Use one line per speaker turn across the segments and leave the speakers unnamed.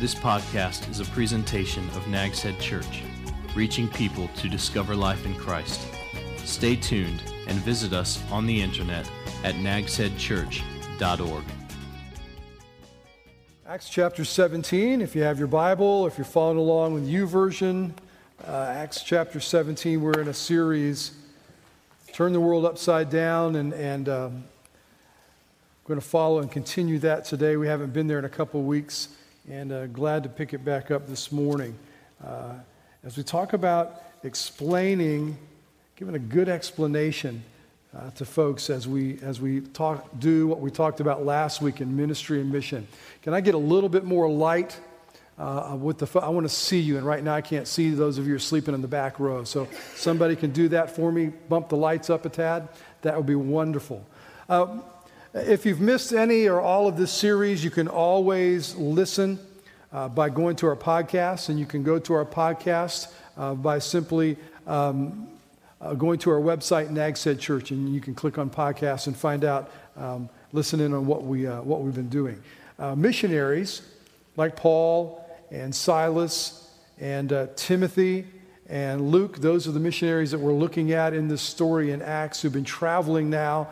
This podcast is a presentation of Nags Head Church, reaching people to discover life in Christ. Stay tuned and visit us on the internet at nagsheadchurch.org.
Acts chapter 17, if you have your Bible, if you're following along with YouVersion, uh, Acts chapter 17, we're in a series, Turn the World Upside Down, and, and um, we're going to follow and continue that today. We haven't been there in a couple weeks, and uh, glad to pick it back up this morning. Uh, as we talk about explaining, giving a good explanation uh, to folks as we as we talk do what we talked about last week in ministry and mission. Can I get a little bit more light uh, with the? I want to see you, and right now I can't see those of you are sleeping in the back row. So somebody can do that for me. Bump the lights up a tad. That would be wonderful. Uh, if you've missed any or all of this series, you can always listen uh, by going to our podcast, and you can go to our podcast uh, by simply um, uh, going to our website, Nags Head Church, and you can click on podcasts and find out, um, listen in on what, we, uh, what we've been doing. Uh, missionaries like Paul and Silas and uh, Timothy and Luke, those are the missionaries that we're looking at in this story in Acts who've been traveling now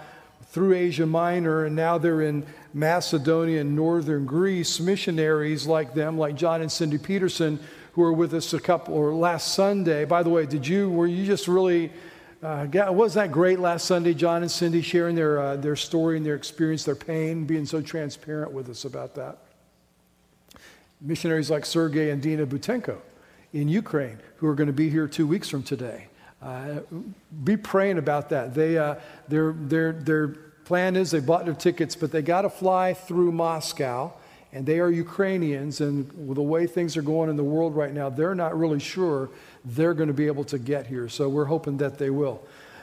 through Asia Minor, and now they're in Macedonia and northern Greece. Missionaries like them, like John and Cindy Peterson, who were with us a couple or last Sunday. By the way, did you were you just really uh, was that great last Sunday? John and Cindy sharing their uh, their story and their experience, their pain, being so transparent with us about that. Missionaries like Sergei and Dina Butenko in Ukraine, who are going to be here two weeks from today. Uh, be praying about that. They, uh, their, their, their plan is they bought their tickets, but they got to fly through Moscow, and they are Ukrainians. And with the way things are going in the world right now, they're not really sure they're going to be able to get here. So we're hoping that they will.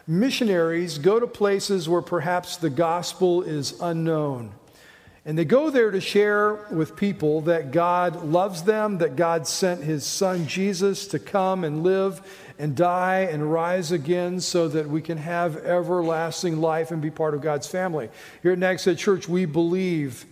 Missionaries go to places where perhaps the gospel is unknown. And they go there to share with people that God loves them, that God sent his son Jesus to come and live and die and rise again so that we can have everlasting life and be part of God's family. Here at Nags Head Church, we believe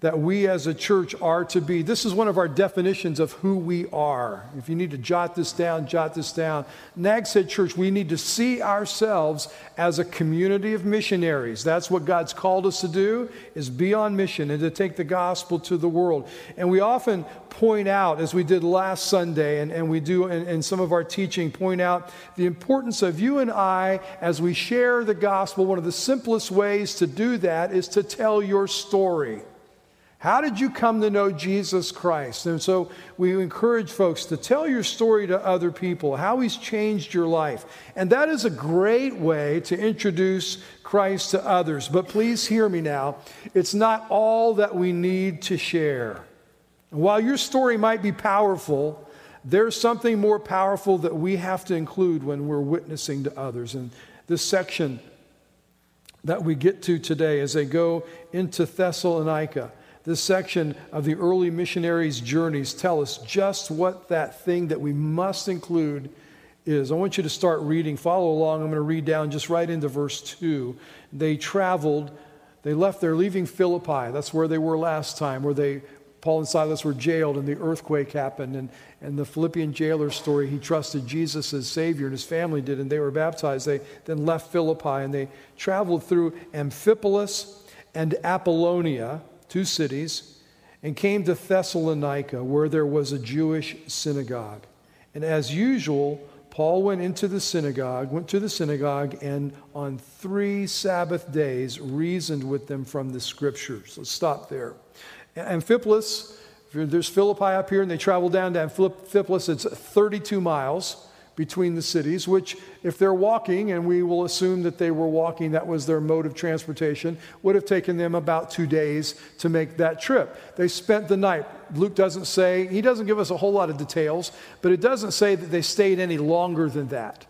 that we as a church are to be. This is one of our definitions of who we are. If you need to jot this down, jot this down. Nags Head Church, we need to see ourselves as a community of missionaries. That's what God's called us to do, is be on mission and to take the gospel to the world. And we often point out, as we did last Sunday, and, and we do in, in some of our teaching, point out the importance of you and I as we share the gospel. One of the simplest ways to do that is to tell your story. How did you come to know Jesus Christ? And so we encourage folks to tell your story to other people, how he's changed your life. And that is a great way to introduce Christ to others. But please hear me now. It's not all that we need to share. While your story might be powerful, there's something more powerful that we have to include when we're witnessing to others. And this section that we get to today as they go into Thessalonica this section of the early missionaries' journeys tell us just what that thing that we must include is. I want you to start reading. Follow along. I'm going to read down just right into verse 2. They traveled, they left there, leaving Philippi. That's where they were last time, where they Paul and Silas were jailed and the earthquake happened. And, and the Philippian jailer story, he trusted Jesus as Savior and his family did, and they were baptized. They then left Philippi and they traveled through Amphipolis and Apollonia two cities, and came to Thessalonica, where there was a Jewish synagogue. And as usual, Paul went into the synagogue, went to the synagogue, and on three Sabbath days reasoned with them from the scriptures. Let's stop there. Amphipolis, there's Philippi up here, and they travel down to Amphipolis. It's 32 miles between the cities, which, if they're walking, and we will assume that they were walking, that was their mode of transportation, would have taken them about two days to make that trip. They spent the night. Luke doesn't say, he doesn't give us a whole lot of details, but it doesn't say that they stayed any longer than that.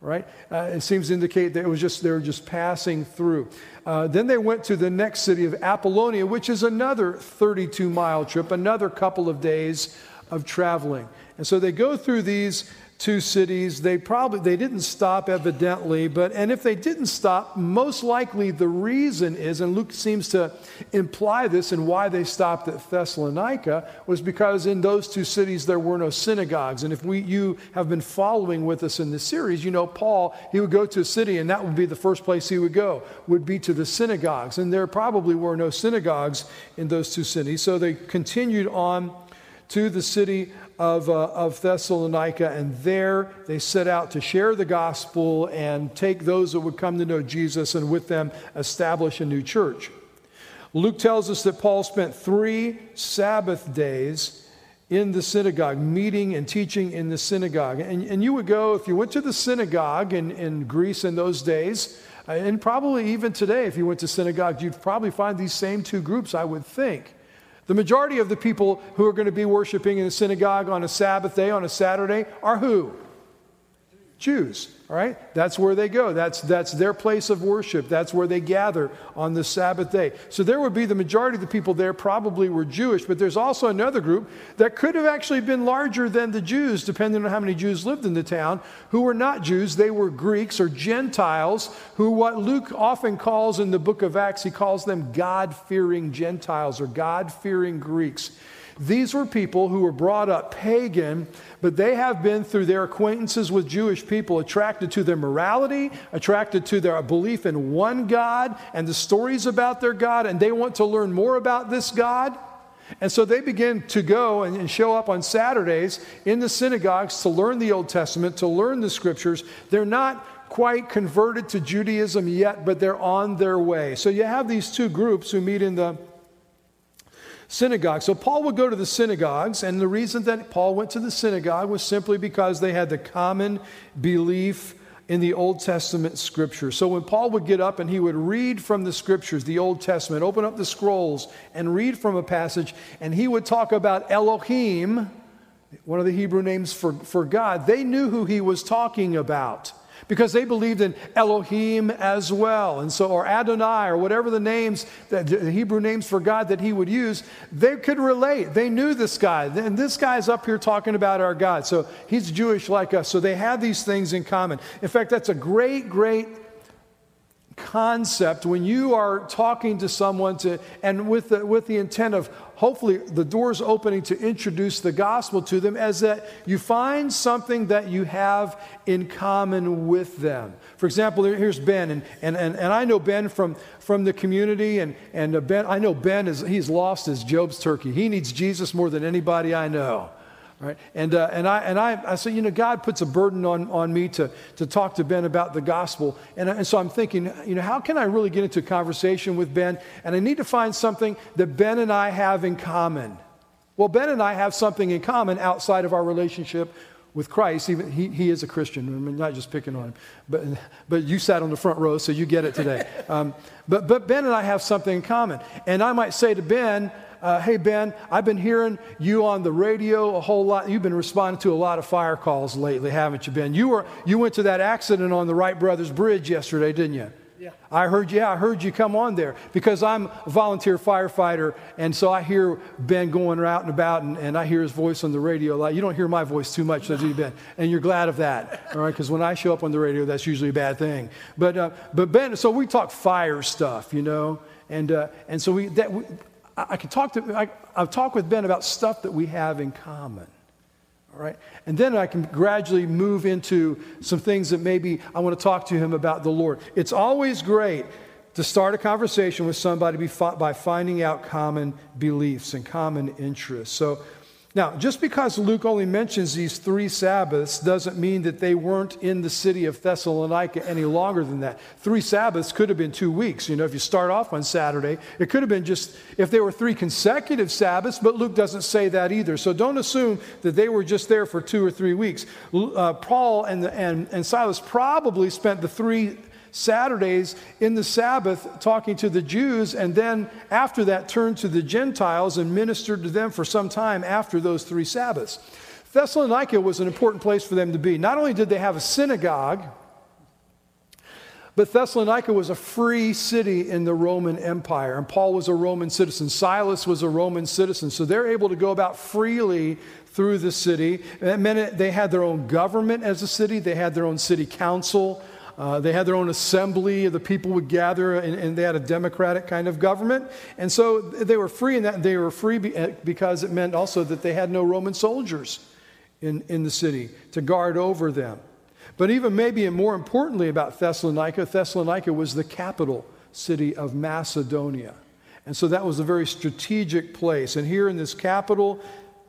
Right? Uh, it seems to indicate that it was just they were just passing through. Uh, then they went to the next city of Apollonia, which is another 32 mile trip, another couple of days of traveling. And so they go through these two cities. They probably they didn't stop evidently, but and if they didn't stop, most likely the reason is, and Luke seems to imply this and why they stopped at Thessalonica was because in those two cities there were no synagogues. And if we you have been following with us in this series, you know Paul he would go to a city and that would be the first place he would go would be to the synagogues, and there probably were no synagogues in those two cities. So they continued on to the city of, uh, of Thessalonica, and there they set out to share the gospel and take those that would come to know Jesus and with them establish a new church. Luke tells us that Paul spent three Sabbath days in the synagogue, meeting and teaching in the synagogue. And, and you would go, if you went to the synagogue in, in Greece in those days, uh, and probably even today, if you went to synagogue, you'd probably find these same two groups, I would think. The majority of the people who are going to be worshiping in the synagogue on a Sabbath day, on a Saturday, are who? Jews, all right? That's where they go. That's, that's their place of worship. That's where they gather on the Sabbath day. So there would be the majority of the people there probably were Jewish, but there's also another group that could have actually been larger than the Jews, depending on how many Jews lived in the town, who were not Jews. They were Greeks or Gentiles, who what Luke often calls in the book of Acts, he calls them God fearing Gentiles or God fearing Greeks. These were people who were brought up pagan, but they have been, through their acquaintances with Jewish people, attracted to their morality, attracted to their belief in one God and the stories about their God, and they want to learn more about this God. And so they begin to go and, show up on Saturdays in the synagogues to learn the Old Testament, to learn the scriptures. They're not quite converted to Judaism yet, but they're on their way. So you have these two groups who meet in the synagogue. So Paul would go to the synagogues, and the reason that Paul went to the synagogue was simply because they had the common belief in the Old Testament scripture. So when Paul would get up and he would read from the scriptures, the Old Testament, open up the scrolls and read from a passage, and he would talk about Elohim, one of the Hebrew names for, for God, they knew who he was talking about because they believed in Elohim as well. And so, or Adonai, or whatever the names, the Hebrew names for God that he would use, they could relate. They knew this guy. And this guy's up here talking about our God. So he's Jewish like us. So they had these things in common. In fact, that's a great, great concept when you are talking to someone to and with the, with the intent of hopefully the doors opening to introduce the gospel to them as that you find something that you have in common with them. For example, here's Ben, and, and, and, and I know Ben from, from the community, and, and uh, Ben, I know Ben is he's lost his Job's turkey. He needs Jesus more than anybody I know. Right? And, uh, and, I, and I, I say, you know, God puts a burden on, on me to, to talk to Ben about the gospel. And, and so I'm thinking, you know, how can I really get into a conversation with Ben? And I need to find something that Ben and I have in common. Well, Ben and I have something in common outside of our relationship with Christ. Even, he, he is a Christian. I'm not just picking on him. But, but you sat on the front row, so you get it today. Um, but, but Ben and I have something in common. And I might say to Ben, uh, hey, Ben, I've been hearing you on the radio a whole lot. You've been responding to a lot of fire calls lately, haven't you, Ben? You, were, you went to that accident on the Wright Brothers Bridge yesterday, didn't you?
Yeah.
I heard, yeah, I heard you come on there because I'm a volunteer firefighter, and so I hear Ben going out and about, and, and I hear his voice on the radio. Like you don't hear my voice too much, does you, Ben? And you're glad of that, all right? Because when I show up on the radio, that's usually a bad thing. But, uh, but Ben, so we talk fire stuff, you know, and uh, and so we that we, I, can talk to, I, I've talked with Ben about stuff that we have in common. All right? And then I can gradually move into some things that maybe I want to talk to him about the Lord. It's always great to start a conversation with somebody by finding out common beliefs and common interests. So now, just because Luke only mentions these three Sabbaths doesn't mean that they weren't in the city of Thessalonica any longer than that. Three Sabbaths could have been two weeks. You know, if you start off on Saturday, it could have been just if they were three consecutive Sabbaths, but Luke doesn't say that either. So don't assume that they were just there for two or three weeks. Uh, Paul and, and, and Silas probably spent the three Saturdays in the Sabbath talking to the Jews, and then after that turned to the Gentiles and ministered to them for some time after those three Sabbaths. Thessalonica was an important place for them to be. Not only did they have a synagogue, But Thessalonica was a free city in the Roman Empire, and Paul was a Roman citizen. Silas was a Roman citizen, so they're able to go about freely through the city. That meant they had their own government as a city, they had their own city council. Uh, they had their own assembly, the people would gather, and, and, they had a democratic kind of government. And so they were free in that. They were free uh, because it meant also that they had no Roman soldiers in, in the city to guard over them. But even maybe and more importantly about Thessalonica, Thessalonica was the capital city of Macedonia. And so that was a very strategic place. And here in this capital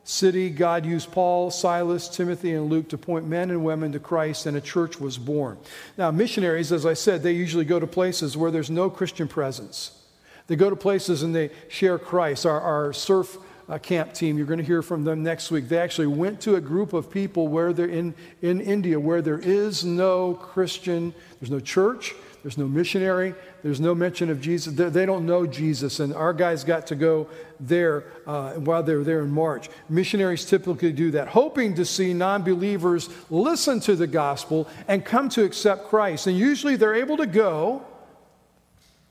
city, God used Paul, Silas, Timothy, and Luke to point men and women to Christ, and a church was born. Now, missionaries, as I said, they usually go to places where there's no Christian presence. They go to places and they share Christ. Our, our surf uh, camp team, you're going to hear from them next week. They actually went to a group of people where they're in, in India where there is no Christian, there's no church, there's no missionary. There's no mention of Jesus. They don't know Jesus. And our guys got to go there uh, while they were there in March. Missionaries typically do that, hoping to see non believers listen to the gospel and come to accept Christ. And usually they're able to go.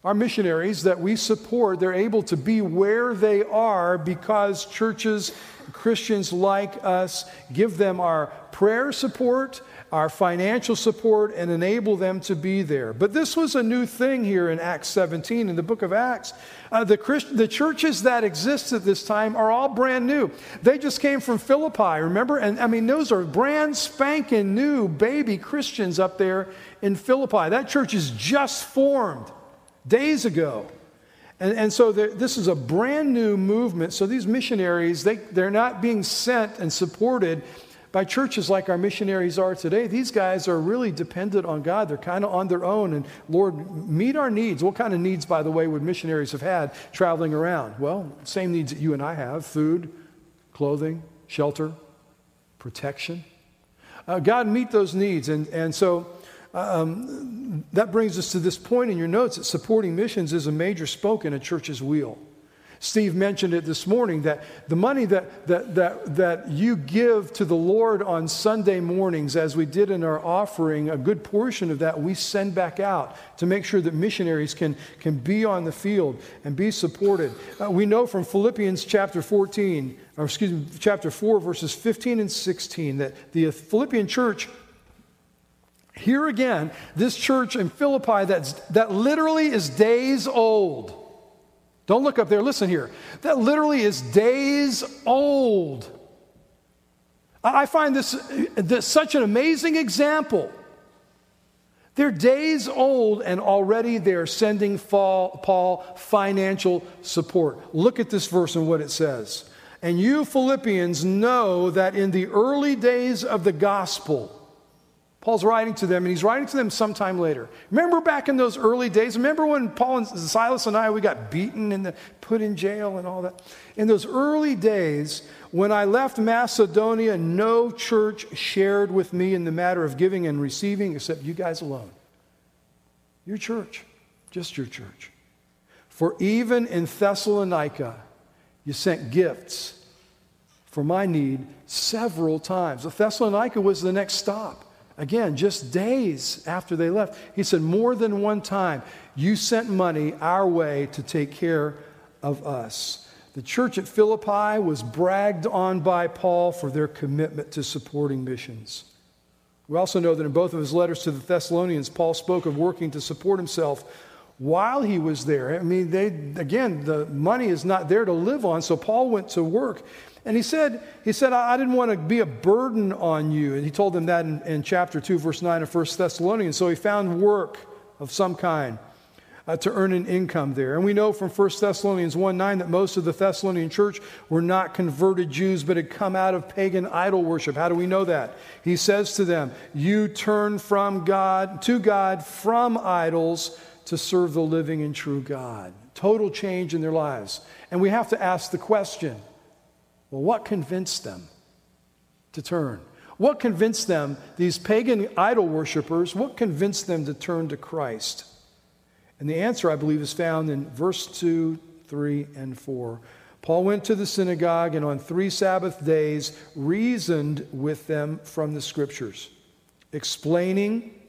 Our missionaries that we support, they're able to be where they are because churches, Christians like us, give them our prayer support our financial support and enable them to be there. But this was a new thing here in Acts 17, in the book of Acts. Uh, the, Christ- the churches that exist at this time are all brand new. They just came from Philippi, remember? And I mean, those are brand spanking new baby Christians up there in Philippi. That church is just formed days ago. And, and so this is a brand new movement. So these missionaries, they, they're not being sent and supported by churches like our missionaries are today, these guys are really dependent on God. They're kind of on their own. And Lord, meet our needs. What kind of needs, by the way, would missionaries have had traveling around? Well, same needs that you and I have food, clothing, shelter, protection. Uh, God, meet those needs. And, and so um, that brings us to this point in your notes that supporting missions is a major spoke in a church's wheel. Steve mentioned it this morning that the money that, that, that, that you give to the Lord on Sunday mornings, as we did in our offering, a good portion of that we send back out to make sure that missionaries can, can be on the field and be supported. Uh, we know from Philippians chapter 14, or excuse me, chapter 4, verses 15 and 16, that the Philippian church here again, this church in Philippi that's, that literally is days old. Don't look up there, listen here. That literally is days old. I find this, this such an amazing example. They're days old, and already they're sending Paul financial support. Look at this verse and what it says. And you Philippians know that in the early days of the gospel, Paul's writing to them, and he's writing to them sometime later. Remember back in those early days? Remember when Paul and Silas and I, we got beaten and put in jail and all that? In those early days, when I left Macedonia, no church shared with me in the matter of giving and receiving except you guys alone. Your church, just your church. For even in Thessalonica, you sent gifts for my need several times. Thessalonica was the next stop. Again, just days after they left, he said, More than one time, you sent money our way to take care of us. The church at Philippi was bragged on by Paul for their commitment to supporting missions. We also know that in both of his letters to the Thessalonians, Paul spoke of working to support himself while he was there. I mean, they, again, the money is not there to live on, so Paul went to work. And he said, he said, I didn't want to be a burden on you. And he told them that in, in chapter 2, verse 9 of 1 Thessalonians. So he found work of some kind uh, to earn an income there. And we know from 1 Thessalonians 1 9 that most of the Thessalonian church were not converted Jews, but had come out of pagan idol worship. How do we know that? He says to them, You turn from God, to God, from idols to serve the living and true God. Total change in their lives. And we have to ask the question well, what convinced them to turn? What convinced them, these pagan idol worshippers, what convinced them to turn to Christ? And the answer, I believe, is found in verse 2, 3, and 4. Paul went to the synagogue and on three Sabbath days reasoned with them from the scriptures, explaining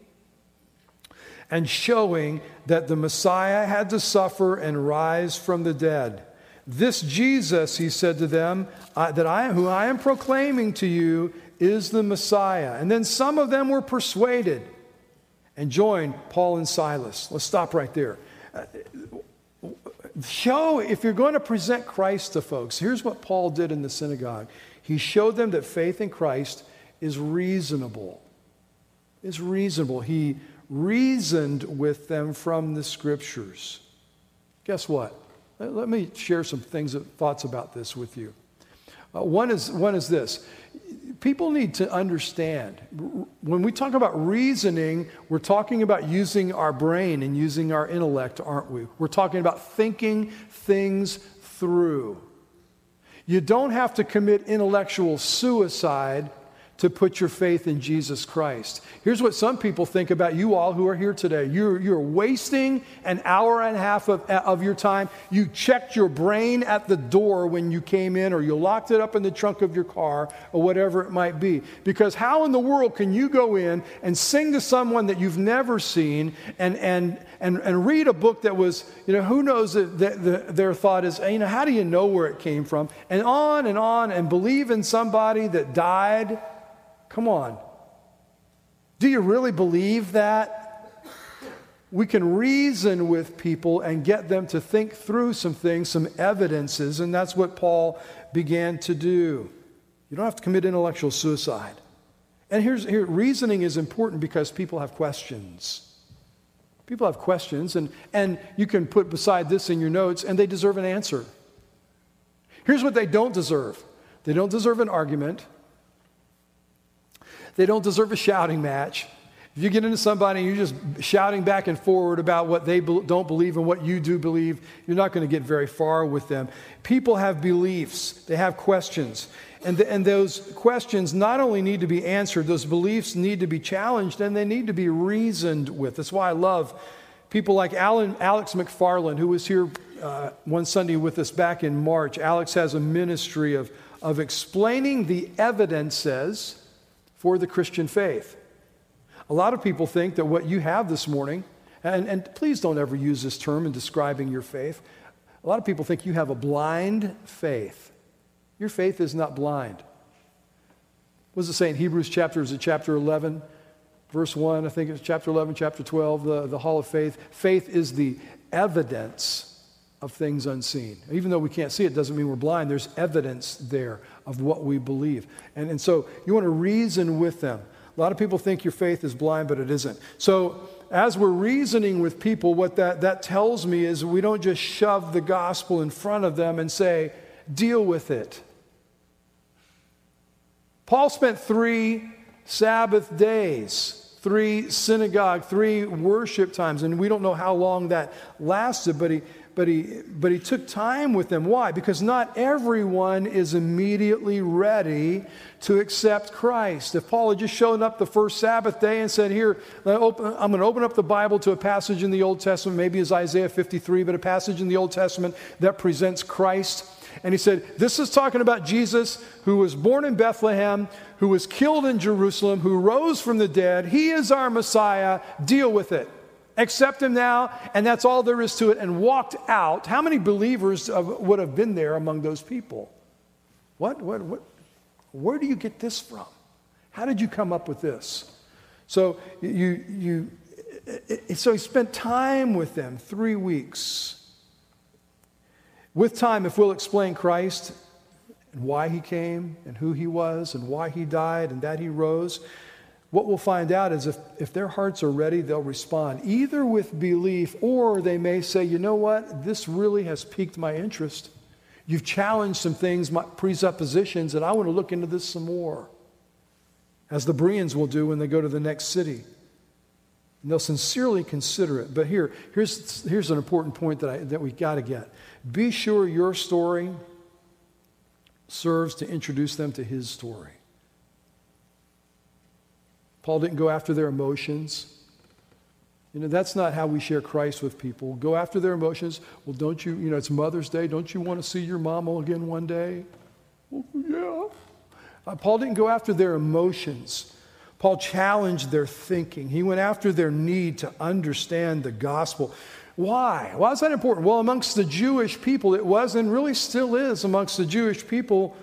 and showing that the Messiah had to suffer and rise from the dead. This Jesus, he said to them, uh, that I, who I am proclaiming to you, is the Messiah. And then some of them were persuaded and joined Paul and Silas. Let's stop right there. Uh, show, if you're going to present Christ to folks, here's what Paul did in the synagogue. He showed them that faith in Christ is reasonable. Is reasonable. He reasoned with them from the scriptures. Guess what? Let me share some things, thoughts about this with you. Uh, one, is, one is this people need to understand when we talk about reasoning, we're talking about using our brain and using our intellect, aren't we? We're talking about thinking things through. You don't have to commit intellectual suicide to put your faith in Jesus Christ. Here's what some people think about you all who are here today. You're, you're wasting an hour and a half of, of your time. You checked your brain at the door when you came in, or you locked it up in the trunk of your car, or whatever it might be. Because how in the world can you go in and sing to someone that you've never seen and, and, and, and read a book that was, you know, who knows that the, the, their thought is, you know, how do you know where it came from? And on and on, and believe in somebody that died Come on. Do you really believe that? We can reason with people and get them to think through some things, some evidences, and that's what Paul began to do. You don't have to commit intellectual suicide. And here's here, reasoning is important because people have questions. People have questions, and, and you can put beside this in your notes, and they deserve an answer. Here's what they don't deserve they don't deserve an argument, they don't deserve a shouting match. If you get into somebody and you're just shouting back and forward about what they be- don't believe and what you do believe, you're not going to get very far with them. People have beliefs, they have questions. And, the, and those questions not only need to be answered, those beliefs need to be challenged and they need to be reasoned with. That's why I love people like Alan, Alex McFarland, who was here uh, one Sunday with us back in March. Alex has a ministry of, of explaining the evidences for the Christian faith. A lot of people think that what you have this morning, and, and please don't ever use this term in describing your faith. A lot of people think you have a blind faith. Your faith is not blind. What does it say in Hebrews chapter, is it chapter 11, verse 1? I think it's chapter 11, chapter 12, the, the hall of faith. Faith is the evidence of things unseen. Even though we can't see it, doesn't mean we're blind. There's evidence there of what we believe. And, and so you want to reason with them. A lot of people think your faith is blind, but it isn't. So as we're reasoning with people, what that, that tells me is we don't just shove the gospel in front of them and say, deal with it. Paul spent three Sabbath days, three synagogue, three worship times, and we don't know how long that lasted, but he, but he, but he took time with them. Why? Because not everyone is immediately ready to accept Christ. If Paul had just shown up the first Sabbath day and said, Here, I'm going to open up the Bible to a passage in the Old Testament, maybe it's Isaiah 53, but a passage in the Old Testament that presents Christ. And he said, This is talking about Jesus who was born in Bethlehem, who was killed in Jerusalem, who rose from the dead. He is our Messiah. Deal with it accept him now, and that's all there is to it, and walked out, how many believers would have been there among those people? What, what, what, where do you get this from? How did you come up with this? So you, you, eh, eh, so he spent time with them, three weeks. With time, if we'll explain Christ and why he came and who he was and why he died and that he rose, what we'll find out is if, if their hearts are ready, they'll respond, either with belief or they may say, you know what, this really has piqued my interest. You've challenged some things, my presuppositions, and I want to look into this some more. As the Bereans will do when they go to the next city. And they'll sincerely consider it. But here, here's, here's an important point that, I, that we've got to get. Be sure your story serves to introduce them to his story. Paul didn't go after their emotions. You know, that's not how we share Christ with people. Go after their emotions. Well, don't you, you know, it's Mother's Day. Don't you want to see your mama again one day? Well, yeah. Uh, Paul didn't go after their emotions. Paul challenged their thinking. He went after their need to understand the gospel. Why? Why is that important? Well, amongst the Jewish people, it was and really still is amongst the Jewish people,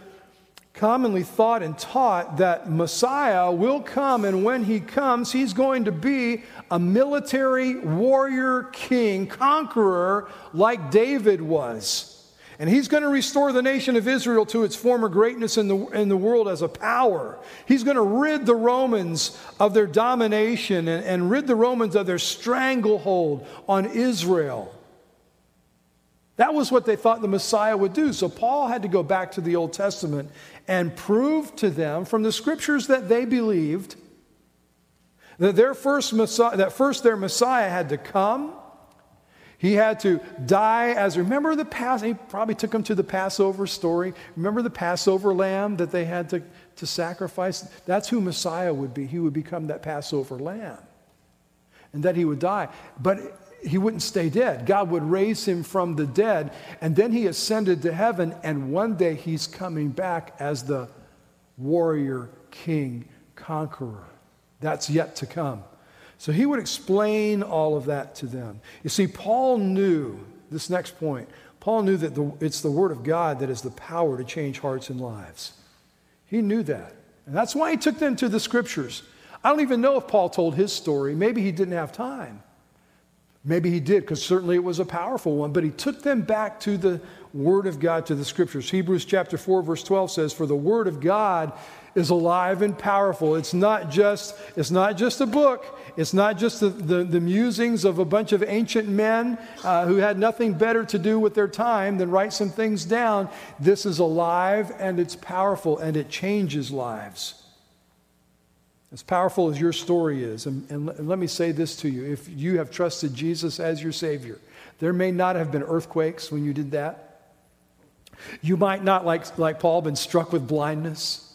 commonly thought and taught that Messiah will come, and when he comes, he's going to be a military warrior king, conqueror, like David was. And he's going to restore the nation of Israel to its former greatness in the, in the world as a power. He's going to rid the Romans of their domination and, and rid the Romans of their stranglehold on Israel. That was what they thought the Messiah would do. So Paul had to go back to the Old Testament and prove to them from the scriptures that they believed that their first Messiah, that first their Messiah had to come he had to die as, remember the past, he probably took them to the Passover story. Remember the Passover lamb that they had to, to sacrifice? That's who Messiah would be. He would become that Passover lamb. And that he would die. But he wouldn't stay dead. God would raise him from the dead. And then he ascended to heaven. And one day he's coming back as the warrior, king, conqueror. That's yet to come. So he would explain all of that to them. You see, Paul knew this next point. Paul knew that the, it's the Word of God that has the power to change hearts and lives. He knew that. And that's why he took them to the Scriptures. I don't even know if Paul told his story. Maybe he didn't have time. Maybe he did, because certainly it was a powerful one. But he took them back to the Word of God, to the Scriptures. Hebrews chapter 4, verse 12 says, For the Word of God is alive and powerful. It's not just, it's not just a book, it's not just the, the, the musings of a bunch of ancient men uh, who had nothing better to do with their time than write some things down. This is alive and it's powerful and it changes lives. As powerful as your story is, and, and, let me say this to you if you have trusted Jesus as your Savior, there may not have been earthquakes when you did that. You might not, like, like Paul, been struck with blindness.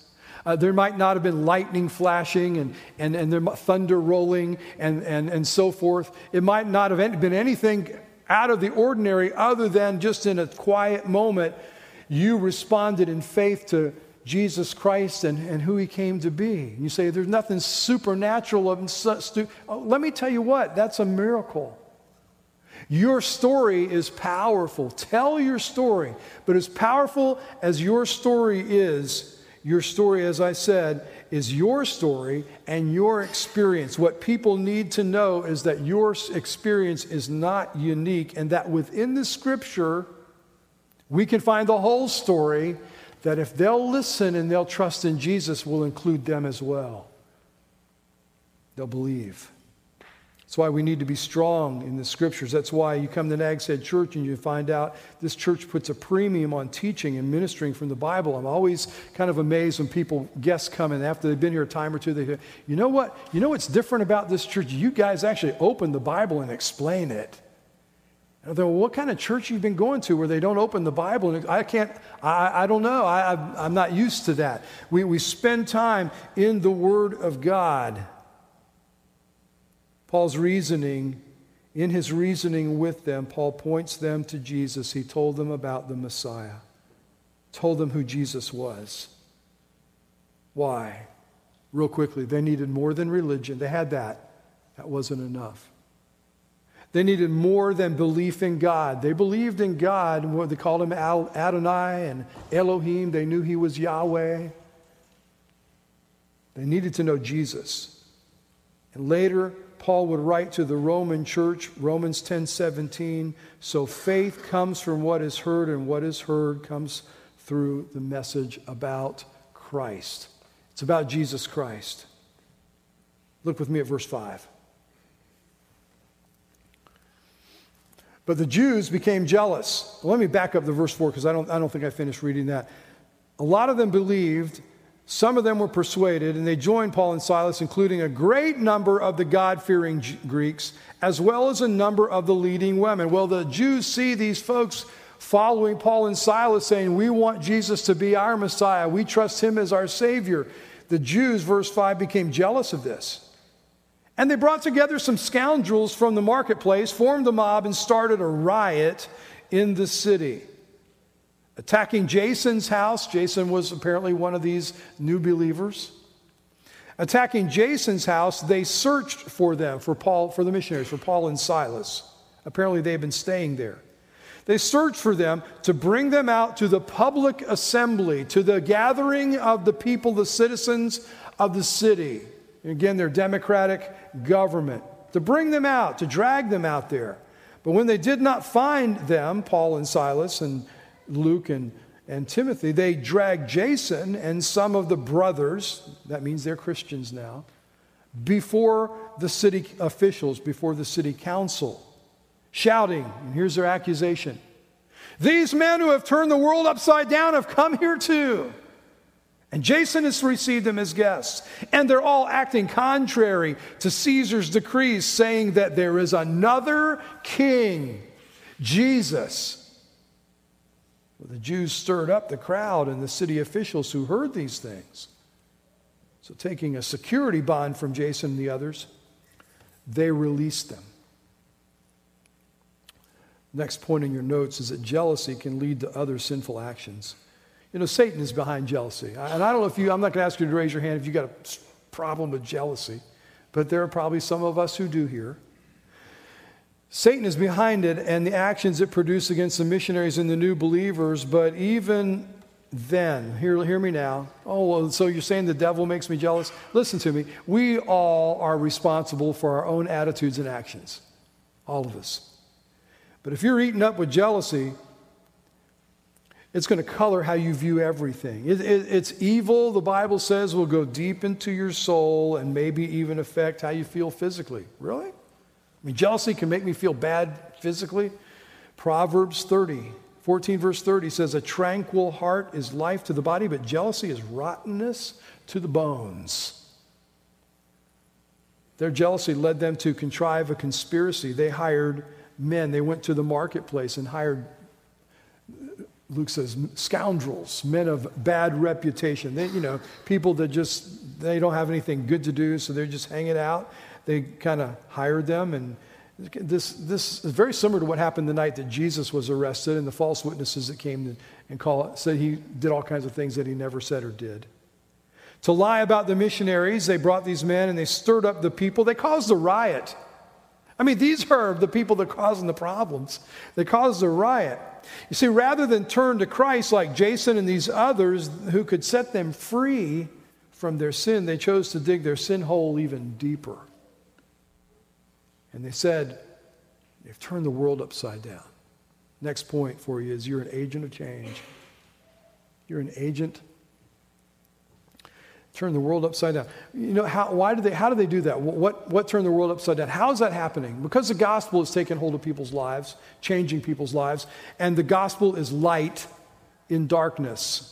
Uh, there might not have been lightning flashing and, and, and there, thunder rolling and, and, and so forth. It might not have been anything out of the ordinary other than just in a quiet moment, you responded in faith to Jesus Christ and, and who he came to be. You say, There's nothing supernatural. Of, stu-. Oh, let me tell you what, that's a miracle. Your story is powerful. Tell your story. But as powerful as your story is, your story, as I said, is your story and your experience. What people need to know is that your experience is not unique, and that within the scripture, we can find the whole story that if they'll listen and they'll trust in Jesus, will include them as well. They'll believe. That's why we need to be strong in the scriptures. That's why you come to Nags Head Church and you find out this church puts a premium on teaching and ministering from the Bible. I'm always kind of amazed when people, guests come in after they've been here a time or two, they go, you know what? You know what's different about this church? You guys actually open the Bible and explain it. And well, what kind of church you've been going to where they don't open the Bible? And I can't, I, I don't know. I, I'm not used to that. We, we spend time in the Word of God. Paul's reasoning, in his reasoning with them, Paul points them to Jesus. He told them about the Messiah, told them who Jesus was. Why? Real quickly, they needed more than religion. They had that. That wasn't enough. They needed more than belief in God. They believed in God. They called him Adonai and Elohim. They knew he was Yahweh. They needed to know Jesus. And later, Paul would write to the Roman church, Romans 10 17. So faith comes from what is heard, and what is heard comes through the message about Christ. It's about Jesus Christ. Look with me at verse 5. But the Jews became jealous. Let me back up to verse 4 because I don't, I don't think I finished reading that. A lot of them believed some of them were persuaded, and they joined Paul and Silas, including a great number of the God fearing Greeks, as well as a number of the leading women. Well, the Jews see these folks following Paul and Silas saying, We want Jesus to be our Messiah. We trust him as our Savior. The Jews, verse 5, became jealous of this. And they brought together some scoundrels from the marketplace, formed a mob, and started a riot in the city attacking Jason's house. Jason was apparently one of these new believers. Attacking Jason's house, they searched for them, for Paul, for the missionaries, for Paul and Silas. Apparently, they had been staying there. They searched for them to bring them out to the public assembly, to the gathering of the people, the citizens of the city. Again, their democratic government. To bring them out, to drag them out there. But when they did not find them, Paul and Silas and Luke and, and Timothy, they dragged Jason and some of the brothers, that means they're Christians now, before the city officials, before the city council, shouting, and here's their accusation These men who have turned the world upside down have come here too. And Jason has received them as guests. And they're all acting contrary to Caesar's decrees, saying that there is another king, Jesus. Well, the Jews stirred up the crowd and the city officials who heard these things. So, taking a security bond from Jason and the others, they released them. Next point in your notes is that jealousy can lead to other sinful actions. You know, Satan is behind jealousy. And I don't know if you, I'm not going to ask you to raise your hand if you've got a problem with jealousy, but there are probably some of us who do here. Satan is behind it and the actions it produced against the missionaries and the new believers, but even then, hear, hear me now. Oh, well, so you're saying the devil makes me jealous? Listen to me. We all are responsible for our own attitudes and actions. All of us. But if you're eaten up with jealousy, it's going to color how you view everything. It, it, it's evil, the Bible says, will go deep into your soul and maybe even affect how you feel physically. Really? I mean, jealousy can make me feel bad physically. Proverbs 30, 14, verse 30 says, A tranquil heart is life to the body, but jealousy is rottenness to the bones. Their jealousy led them to contrive a conspiracy. They hired men, they went to the marketplace and hired Luke says, scoundrels, men of bad reputation. They, you know, people that just, they don't have anything good to do, so they're just hanging out. They kind of hired them. And this, this is very similar to what happened the night that Jesus was arrested and the false witnesses that came and call, said he did all kinds of things that he never said or did. To lie about the missionaries, they brought these men and they stirred up the people. They caused a riot. I mean, these are the people that are causing the problems. They caused the riot. You see, rather than turn to Christ like Jason and these others who could set them free from their sin, they chose to dig their sin hole even deeper. And they said, they've turned the world upside down. Next point for you is you're an agent of change. You're an agent turn the world upside down. You know, how, why do they, how do they do that? What, what turned the world upside down? How is that happening? Because the gospel has taken hold of people's lives, changing people's lives, and the gospel is light in darkness.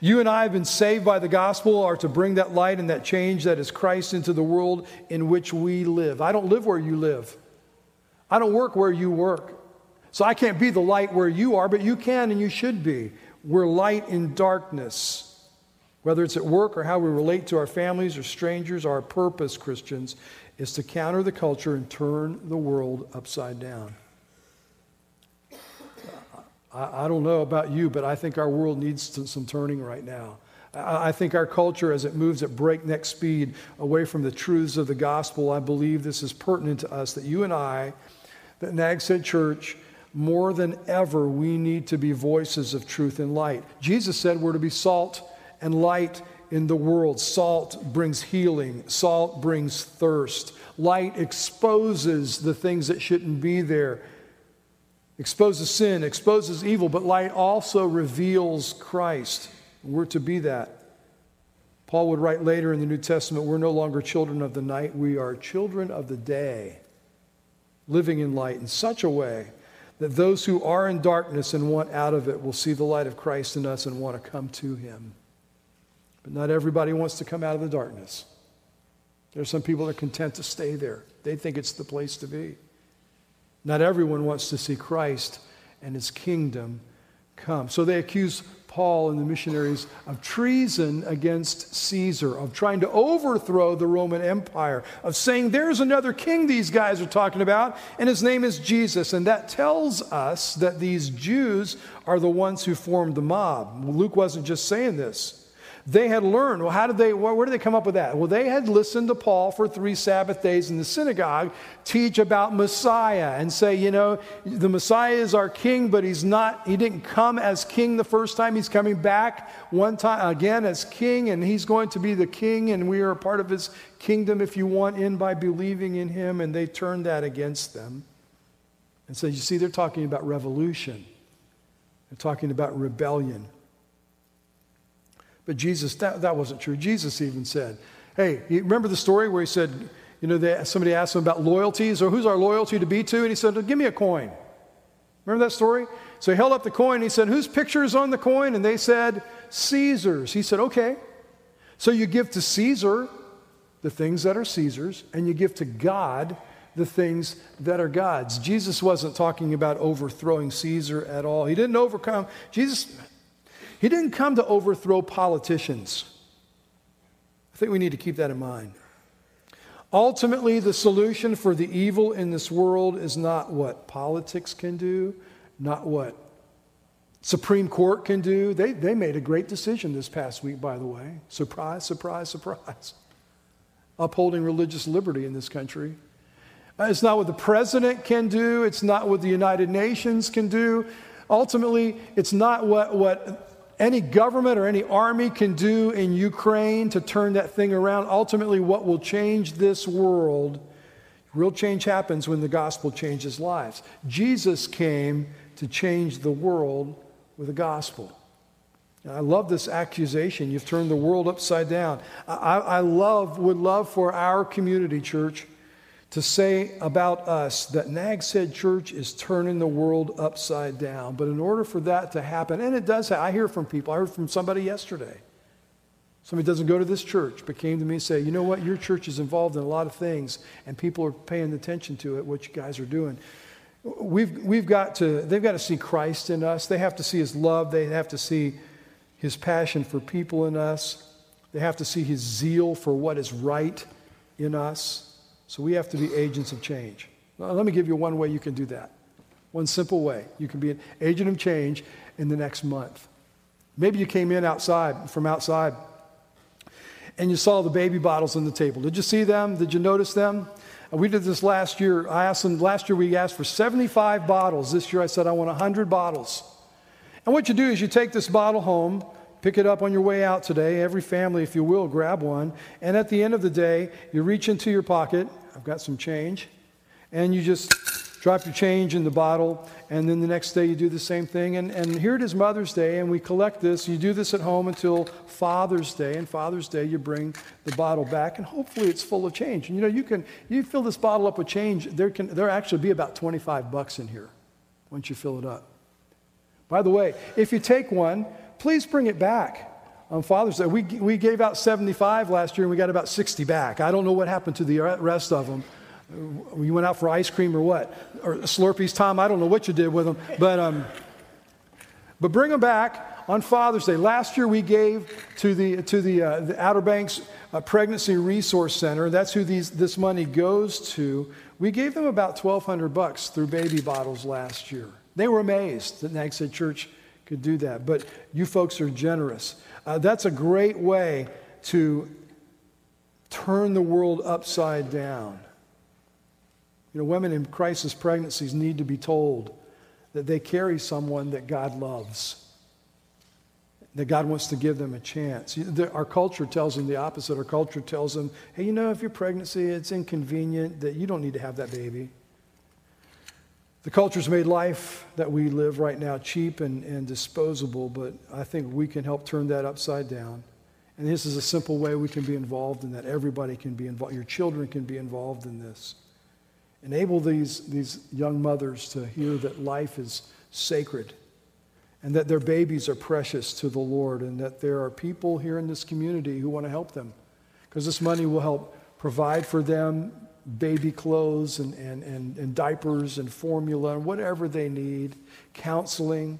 You and I have been saved by the gospel, are to bring that light and that change that is Christ into the world in which we live. I don't live where you live, I don't work where you work. So I can't be the light where you are, but you can and you should be. We're light in darkness. Whether it's at work or how we relate to our families or strangers, our purpose, Christians, is to counter the culture and turn the world upside down. I, I don't know about you, but I think our world needs some turning right now. I think our culture, as it moves at breakneck speed away from the truths of the gospel, I believe this is pertinent to us that you and I, that Head Church, more than ever, we need to be voices of truth and light. Jesus said we're to be salt and light in the world. Salt brings healing, salt brings thirst. Light exposes the things that shouldn't be there, exposes sin, exposes evil, but light also reveals Christ. We're to be that. Paul would write later in the New Testament, we're no longer children of the night, we are children of the day, living in light in such a way that those who are in darkness and want out of it will see the light of Christ in us and want to come to him. But not everybody wants to come out of the darkness. There are some people that are content to stay there, they think it's the place to be. Not everyone wants to see Christ and his kingdom come. So they accuse Paul and the missionaries of treason against Caesar, of trying to overthrow the Roman Empire, of saying there's another king these guys are talking about, and his name is Jesus. And that tells us that these Jews are the ones who formed the mob. Luke wasn't just saying this. They had learned. Well, how did they, where, did they come up with that? Well, they had listened to Paul for three Sabbath days in the synagogue teach about Messiah and say, you know, the Messiah is our king, but he's not, he didn't come as king the first time. He's coming back one time again as king, and he's going to be the king, and we are a part of his kingdom if you want in by believing in him. And they turned that against them. And so you see, they're talking about revolution, they're talking about rebellion. But Jesus, that, that wasn't true. Jesus even said, hey, you remember the story where he said, you know, they, somebody asked him about loyalties or who's our loyalty to be to? And he said, give me a coin. Remember that story? So he held up the coin and he said, whose picture is on the coin? And they said, Caesar's. He said, okay. So you give to Caesar the things that are Caesar's, and you give to God the things that are God's. Jesus wasn't talking about overthrowing Caesar at all. He didn't overcome. Jesus, he didn't come to overthrow politicians. I think we need to keep that in mind. Ultimately, the solution for the evil in this world is not what politics can do, not what Supreme Court can do. They, they made a great decision this past week, by the way. Surprise, surprise, surprise. Upholding religious liberty in this country. Uh, it's not what the president can do, it's not what the United Nations can do. Ultimately, it's not what, what any government or any army can do in Ukraine to turn that thing around. Ultimately, what will change this world, real change happens when the gospel changes lives. Jesus came to change the world with the gospel. I love this accusation. You've turned the world upside down. I, I love, would love for our community, church, to say about us that Nags Head Church is turning the world upside down. But in order for that to happen, and it does, I hear from people. I heard from somebody yesterday. Somebody doesn't go to this church, but came to me and say, you know what, your church is involved in a lot of things, and people are paying attention to it, what you guys are doing. We've, we've got to, they've got to see Christ in us. They have to see his love. They have to see his passion for people in us. They have to see his zeal for what is right in us. So we have to be agents of change. Now, let me give you one way you can do that. One simple way. You can be an agent of change in the next month. Maybe you came in outside, from outside, and you saw the baby bottles on the table. Did you see them? Did you notice them? Uh, we did this last year. I asked them, last year we asked for 75 bottles. This year I said, I want 100 bottles. And what you do is you take this bottle home, Pick it up on your way out today. Every family, if you will, grab one. And at the end of the day, you reach into your pocket. I've got some change. And you just drop your change in the bottle. And then the next day, you do the same thing. And, and here it is Mother's Day, and we collect this. You do this at home until Father's Day. And Father's Day, you bring the bottle back, and hopefully it's full of change. And you know, you can you fill this bottle up with change. There can there actually be about 25 bucks in here once you fill it up. By the way, if you take one, please bring it back on Father's Day. We, we gave out 75 last year and we got about 60 back. I don't know what happened to the rest of them. We went out for ice cream or what? Or Slurpees, Tom? I don't know what you did with them. But, um, but bring them back on Father's Day. Last year we gave to the, to the, uh, the Outer Banks uh, Pregnancy Resource Center. That's who these, this money goes to. We gave them about 1200 bucks through baby bottles last year. They were amazed that Nags Head Church could do that. But you folks are generous. Uh, that's a great way to turn the world upside down. You know, women in crisis pregnancies need to be told that they carry someone that God loves, that God wants to give them a chance. Our culture tells them the opposite. Our culture tells them, hey, you know, if your pregnancy, it's inconvenient, that you don't need to have that baby. The culture's made life that we live right now cheap and, and disposable, but I think we can help turn that upside down. And this is a simple way we can be involved in that. Everybody can be involved. Your children can be involved in this. Enable these, these young mothers to hear that life is sacred and that their babies are precious to the Lord and that there are people here in this community who want to help them because this money will help provide for them baby clothes and, and, and, and diapers and formula and whatever they need, counseling.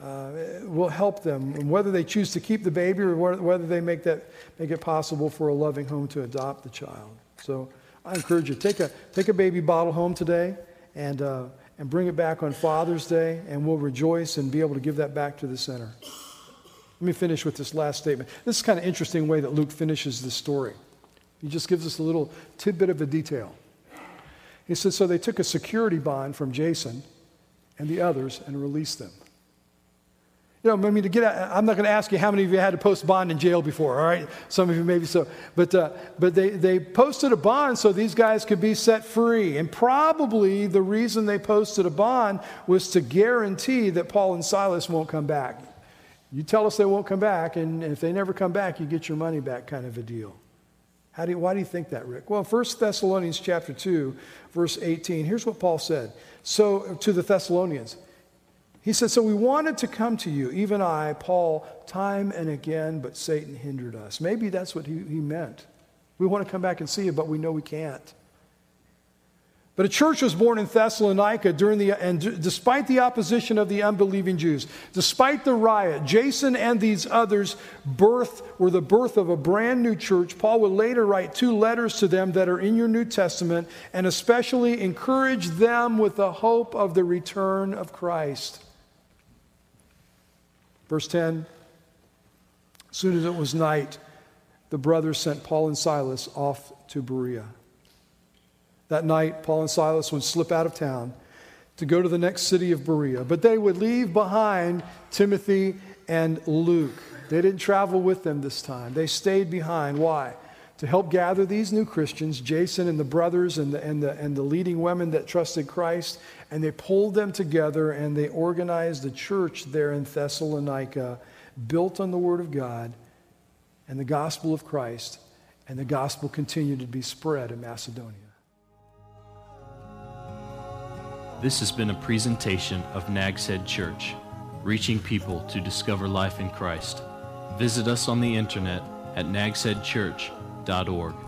Uh, will help them, and whether they choose to keep the baby or whether they make, that, make it possible for a loving home to adopt the child. So I encourage you, take a, take a baby bottle home today and, uh, and bring it back on Father's Day, and we'll rejoice and be able to give that back to the center. Let me finish with this last statement. This is kind of interesting way that Luke finishes the story. He just gives us a little tidbit of a detail. He says, So they took a security bond from Jason and the others and released them. You know, I mean, to get out, I'm not going to ask you how many of you had to post bond in jail before, all right? Some of you maybe so. But, uh, but they, they posted a bond so these guys could be set free. And probably the reason they posted a bond was to guarantee that Paul and Silas won't come back. You tell us they won't come back, and if they never come back, you get your money back, kind of a deal. How do you, why do you think that, Rick? Well, 1 Thessalonians chapter 2, verse 18, here's what Paul said. So to the Thessalonians, he said, So we wanted to come to you, even I, Paul, time and again, but Satan hindered us. Maybe that's what he, he meant. We want to come back and see you, but we know we can't. But a church was born in Thessalonica during the, and despite the opposition of the unbelieving Jews, despite the riot, Jason and these others' birth were the birth of a brand new church. Paul would later write two letters to them that are in your New Testament and especially encourage them with the hope of the return of Christ. Verse 10 As soon as it was night, the brothers sent Paul and Silas off to Berea. That night, Paul and Silas would slip out of town to go to the next city of Berea, but they would leave behind Timothy and Luke. They didn't travel with them this time. They stayed behind. Why? To help gather these new Christians, Jason and the brothers and the, and the, and the leading women that trusted Christ, and they pulled them together and they organized the church there in Thessalonica, built on the Word of God and the gospel of Christ, and the gospel continued to be spread in Macedonia.
This has been a presentation of Nags Head Church, reaching people to discover life in Christ. Visit us on the internet at nagsheadchurch.org.